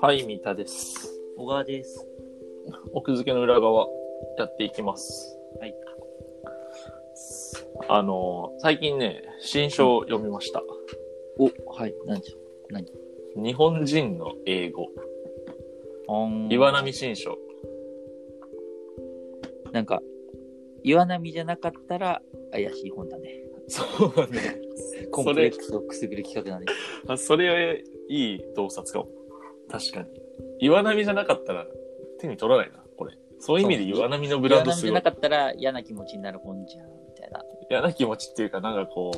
はい、三田です。小川です。奥付けの裏側やっていきます。はい。あの、最近ね、新書を読みました。お、はい、なんでしょ日本人の英語。岩波新書。なんか、岩波じゃなかったら怪しい本だね。そうだね。コンプレックスをくすぐる企画だね。あそれ、いい洞察かも。確かに。岩波じゃなかったら手に取らないな、これ。そういう意味で岩波のブランドすご。岩波じゃないかったら嫌な気持ちになる本じゃん、みたいな。嫌な気持ちっていうか、なんかこ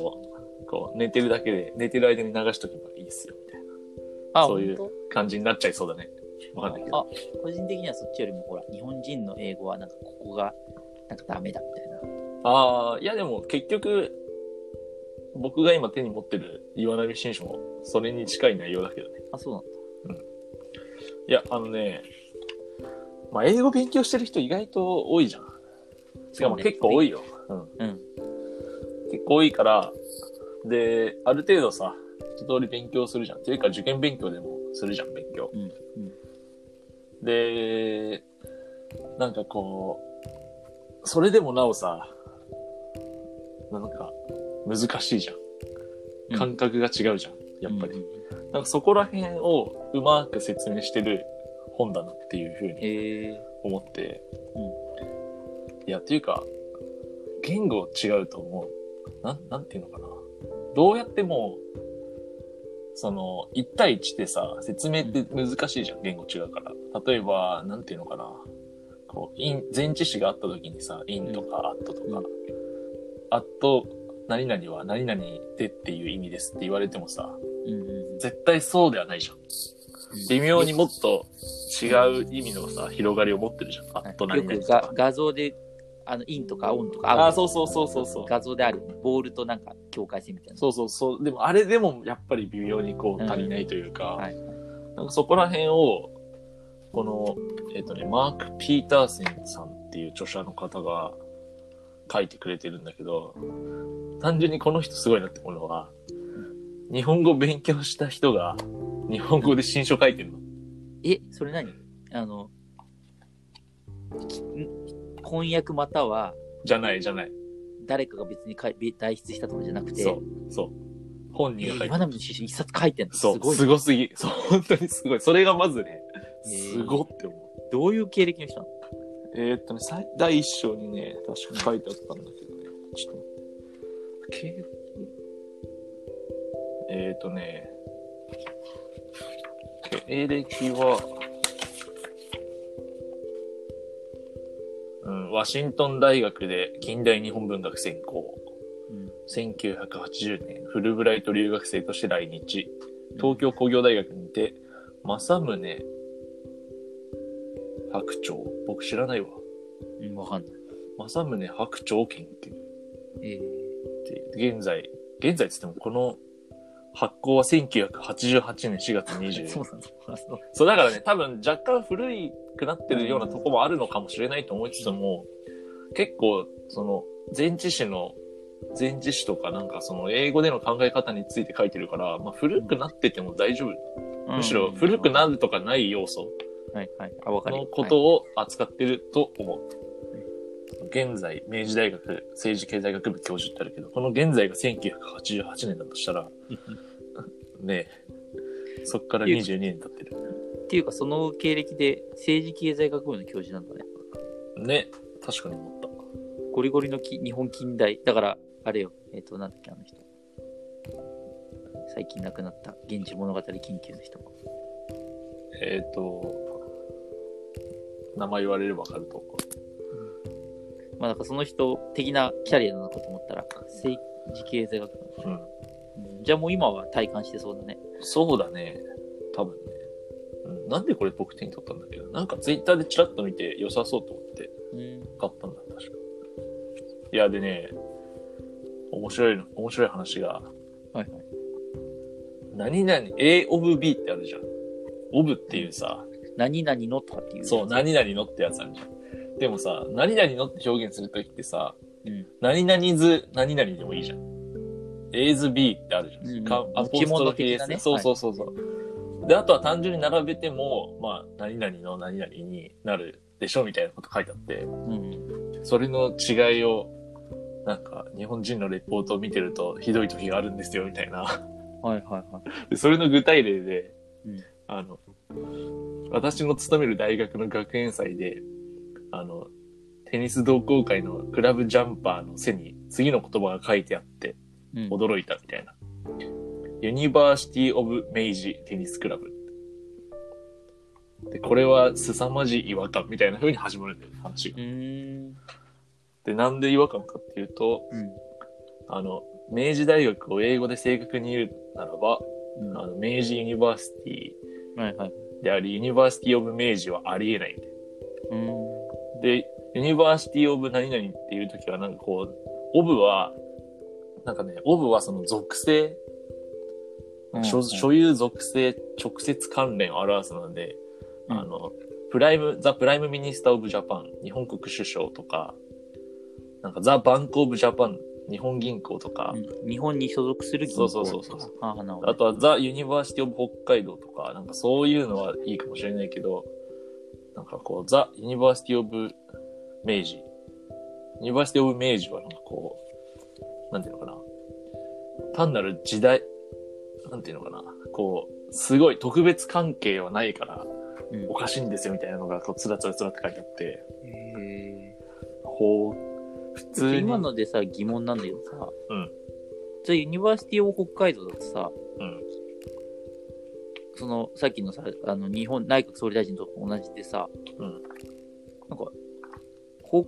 う、こう、寝てるだけで、寝てる間に流しとけばいいですよ、みたいなあ、そういう本感じになっちゃいそうだね。わかんないけど。あ、個人的にはそっちよりも、ほら、日本人の英語はなんかここが、なんかダメだ、みたいな。ああ、いやでも結局、僕が今手に持ってる岩波新書もそれに近い内容だけどね。あ、そうなんだ。いや、あのね、まあ英語勉強してる人意外と多いじゃん。しかも結構多いよ。うん。うん。結構多いから、で、ある程度さ、一通り勉強するじゃん。っていうか受験勉強でもするじゃん、勉強。うん。うん。で、なんかこう、それでもなおさ、なんか難しいじゃうんん。感覚が違うじゃん、やっぱり。うんなんかそこら辺をうまく説明してる本だなっていうふうに思って。ういや、っていうか、言語違うと思う。なん、なんていうのかな。どうやっても、その、1対1でさ、説明って難しいじゃん、言語違うから。例えば、なんていうのかな。こう、前置詞があった時にさ、in とか at とか、うん at 何々は何々でっていう意味ですって言われてもさ、うんうん絶対そうではないじゃん。微妙にもっと違う意味のさ、広がりを持ってるじゃん。はい at よく何々とかが。画像で、あの、インとかオンとかあ、そうそうそうそうそう。画像である。ボールとなんか境界線みたいな。そうそうそう。でもあれでもやっぱり微妙にこううん足りないというか、はい。なんかそこら辺を、この、えっ、とね、マーク・ピーターセンさんっていう著者の方が書いてくれてるんだけど、単純にこの人すごいなって思うのは、日本語勉強した人が日本語で新書書いてるの。え、それ何？あの、翻訳またはじゃないじゃない。誰かが別にかい代筆したとかじゃなくて、そう、そう。本え人が書いて岩波の詩集一冊書いてんの？そう、すごい。すごすぎ。そう、本当にすごい。それがまずね、すごって思う。どういう経歴の人なの？えーっとね、最第一章にね、確か書いてあったんだけどね。ちょっと待って。えーっとね、経歴は、うん、ワシントン大学で近代日本文学専攻。うん。1980年、フルブライト留学生として来日。東京工業大学にて、正宗白鳥。僕知らないわ。うん、わかんない。正宗白鳥研究えー、っていう。現在、現在って言ってもこの発行は1988年4月20日。そうなんだ。あそうそう、だからね、多分若干古いくなってるようなとこもあるのかもしれないと思いつつも、結構、その、前置詞の、前置詞とかなんかその英語での考え方について書いてるから、まあ古くなってても大丈夫。むしろ古くなるとかない要素はいはい。あ、わかる。のことを扱ってると思う。現在、明治大学政治経済学部教授ってあるけど、この現在が1988年だとしたら、はいねえ、そっから22年経ってる。っていうか、その経歴で政治経済学部の教授なんだね。ね、確かに思った。ゴリゴリのき日本近代。だから、あれよ。えっ、と、なんだっけ、あの人。最近亡くなった、源氏物語研究の人。えっ、と、名前言われればわかると思う。まあ、なんかその人的なキャリアなのかと思ったら、政治経済学部。うん。うんじゃあもう今は体感してそうだね。そうだね。多分ね。うん、なんでこれ僕手に取ったんだけど、なんかツイッターでチラッと見て良さそうと思ってうん。買ったんだ、確か。いや、でね、面白いの、面白い話が、はいはい。何々、A of B ってあるじゃん。of っていうさ、何々のとかっていう。そう、何々のってやつあるじゃん。でもさ、何々のって表現するときってさ、うん。何々図何々でもいいじゃん。A 図 B ってあるじゃん。うんかアポストロフィー的な S ねそうそうそうそう。で、あとは単純に並べても、まあ、何々の何々になるでしょみたいなこと書いてあって、うん。それの違いを、なんか、日本人のレポートを見てると、ひどい時があるんですよ、みたいな。はいはいはい。でそれの具体例で、私の勤める大学の学園祭で、あの、テニス同好会のクラブジャンパーの背に次の言葉が書いてあって、うん。驚いたみたいな。 University of Meiji Tennis Club。で、これは凄まじい違和感みたいな風に始まるんだよ、話が。で、なんで違和感かっていうと、うん。あの、明治大学を英語で正確に言うならば、うん。あの明治 Universi はいはい。 ty であり、 University of 明治はありえないんで。うーん。で、 University of 何々っていう時はなんかこう、 of は、なんかね、 of はその属性、所所有属性、直接関連を表すので、うんあの、 Prime、The Prime Minister of Japan、日本国首相とか、なんか The Bank of Japan、日本銀行とか、うん。日本に所属する銀行そうそうそうそう。ああ、なるほど。あとは The University of 北海道とか、なんかそういうのはいいかもしれないけど、なんかこう、 The University of 明治。 University of 明治はなんかこう、なんていうのかな。単なる時代、なんていうのかな。こう、すごい特別関係はないから、うん。おかしいんですよみたいなのが、こう、つらつらつらって書いてあって、へこう、普ー通に。今のでさ、疑問なんだけどさ、うん。じゃあユニバーシティオブ北海道だとさ、うん。その、さっきのさ、あの、日本内閣総理大臣と同じでさ、うん。なんか、北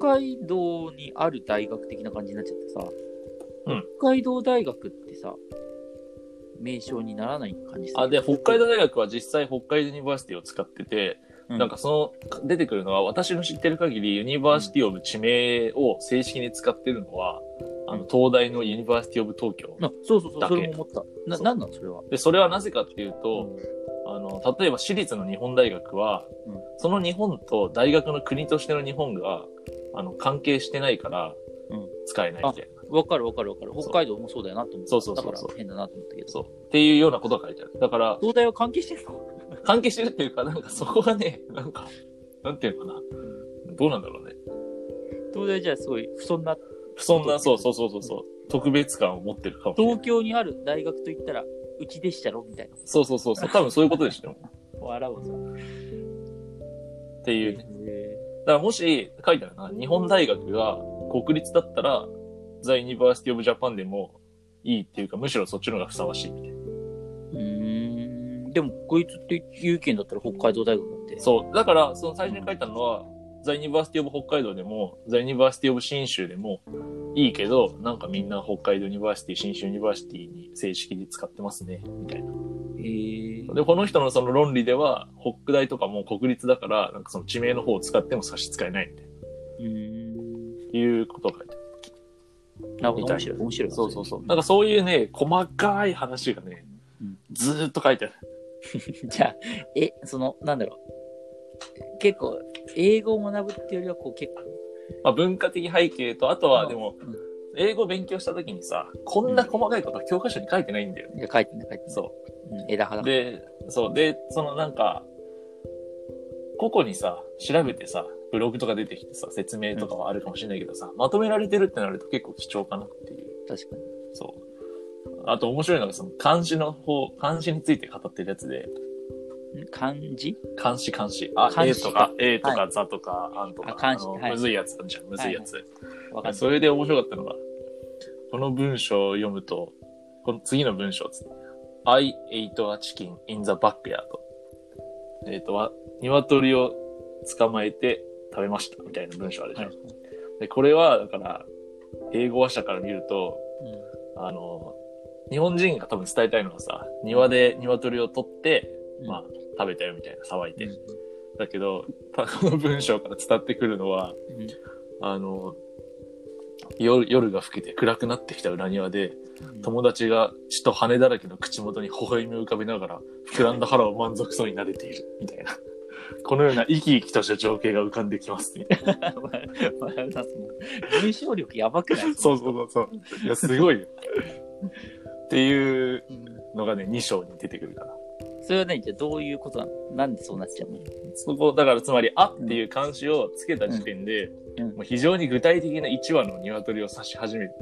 海道にある大学的な感じになっちゃってさ、うん。北海道大学ってさ、名称にならない感じあ、で、北海道大学は実際北海道 University を使ってて、うんなんかその、出てくるのは、私の知ってる限り、 University of 地名を正式に使ってるのは、あの、東大の University of 東京。あそうそうそう、だけそれも思った。な、なんなんそれは？で、それはなぜかっていうと、あの、例えば私立の日本大学は、うんその日本と大学の国としての日本が、あの、関係してないからうん、使えないみたいな。わかるわかるわかる。北海道もそうだよなと思った。そうそうそうそうだから変だなと思ったけど。そう。っていうようなことが書いてある。だから、東大は関係してるの？関係してるっていうか、なんかそこがね、なんか、なんていうのかな。どうなんだろうね。東大じゃあすごい不遜な、そんな、そうそうそうそうそう。特別感を持ってるかもしれない東。京にある大学といったら、うちでしたろみたいな。そうそうそうそう。多分そういうことでしょ。笑うわさ。っていうね。へだからもし書いてあるな、日本大学が国立だったら、 The University of Japan でもいいっていうか、むしろそっちの方がふさわしいみたいな。でも、こいつって有権だったら北海道大学だって。そう。だから、その最初に書いたのは、 The University of 北海道でも、 The University of 信州でもいいけど、なんかみんな北海道 University、信州 University に正式に使ってますね、みたいな。へーで、この人のその論理では、北大とかも国立だから、なんかその地名の方を使っても差し支えないみたいうーいうことを書いてある。なるほど。面白い。面白い。そうそうそう。なんかそういうね、細かい話がね、うんずーっと書いてある。じゃあ、え、その、なんだろう。結構、英語を学ぶっていうよりは、こう結構、まあ文化的背景と、あとはでも、うん英語勉強した時にさ、こんな細かいこと教科書に書いてないんだよ。いや書いてない、書いてない。。そううん、枝葉。で、そう。で、そのなんか、個々にさ、調べてさ、ブログとか出てきてさ、説明とかはあるかもしれないけどさ、まとめられてるってなると結構貴重かなっていう。確かに。そう。あと面白いのがその漢字の方、漢字について語ってるやつで、ん漢字漢詩漢詩。あ、漢 A 詩とか、A とはか、ザとか、アンとか。あ漢詩のはいむずいやつあるじゃん、むずいやつ。わかんない。それで面白かったのが、この文章を読むと、この次の文章ですね。I ate a chicken in the backyard. えっ、と、わ鶏を捕まえて食べましたみたいな文章あるじゃん。はいで、これは、だから、英語話者から見ると、うんあの、日本人が多分伝えたいのはさ、庭で鶏を取って、まあ、食べたよみたいな騒いで。だけど、たこの文章から伝わってくるのは、うんあの、夜夜が更けて暗くなってきた裏庭で、うん友達が血と羽だらけの口元に微笑みを浮かべながら、膨らんだ腹を満足そうに撫でている、みたいな。このような生き生きとした情景が浮かんできますみたいな。まあまあその文章力やばくない？そうそうそうそう。いや、すごいよ。っていうのがね、2章に出てくるから。それは何じゃあどういうことなの？なんでそうなっちゃうの？そこ、だからつまり、あっていう漢詞をつけた時点で、うん。もう非常に具体的な1羽の鶏を指し始める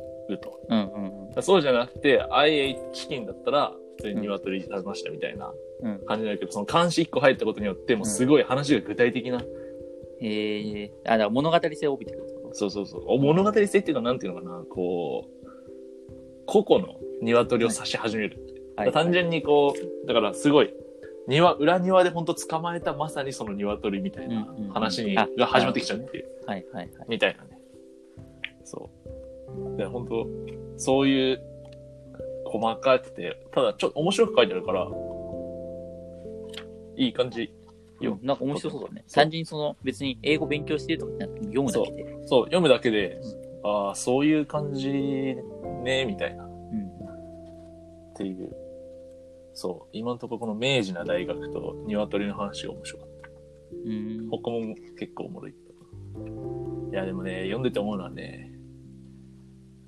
と。うんうんうん。そうじゃなくて、I ate チキンだったら、普通に鶏食べましたみたいなうん。感じになるけど、その漢詞1個入ったことによって、もうすごい話が具体的な、ええあ、だから物語性を帯びてくるそうそうそう、お物語性っていうか、なんていうのかな、こう、個々の鶏を指し始める。とはい単純にこう、だからすごい、庭、裏庭で本当捕まえたまさにその鶏みたいなうんうん話に、あが始まってきちゃうっていう、はいはいはい。みたいなね。そう。で、本当そういう、細かくて、ただちょっと面白く書いてあるから、いい感じ。ようんなんか面白そうだね。そう単純にその別に英語勉強してるとかじゃなくて読むだけで。そう、読むだけで、ああ、そういう感じね、みたいな。うん。っていう。そう。今のところこの明治な大学と鶏の話が面白かった。うん。他も結構おもろい。いや、でもね、読んでて思うのはね、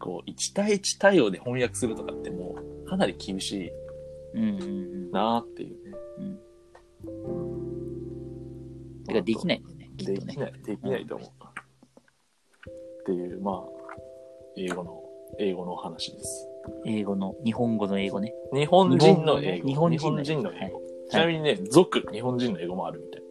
こう、1対1対応で翻訳するとかってもう、かなり厳しい。なーっていうね。うん。てかできないんだよねでき。ない、できないと思う。っていう、まあ、英語の、英語の話です。英語の、日本語の英語ね。日本人の英語。日本人の英はい語。ちなみにね、俗日本人の英語もあるみたい。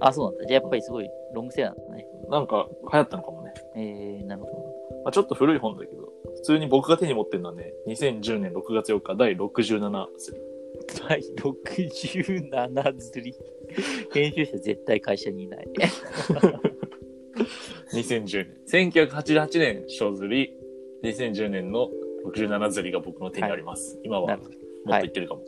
あ、そうなんだ。じゃあやっぱりすごいロングセラーなんだね。なんか流行ったのかもね。えー、なるほど。まあ、ちょっと古い本だけど、普通に僕が手に持ってるのはね、2010年6月4日第67です。第67釣り。編集者絶対会社にいない。2010年。1988年小釣り、2010年の67釣りが僕の手にあります。今はもっとなるほど言ってるかも。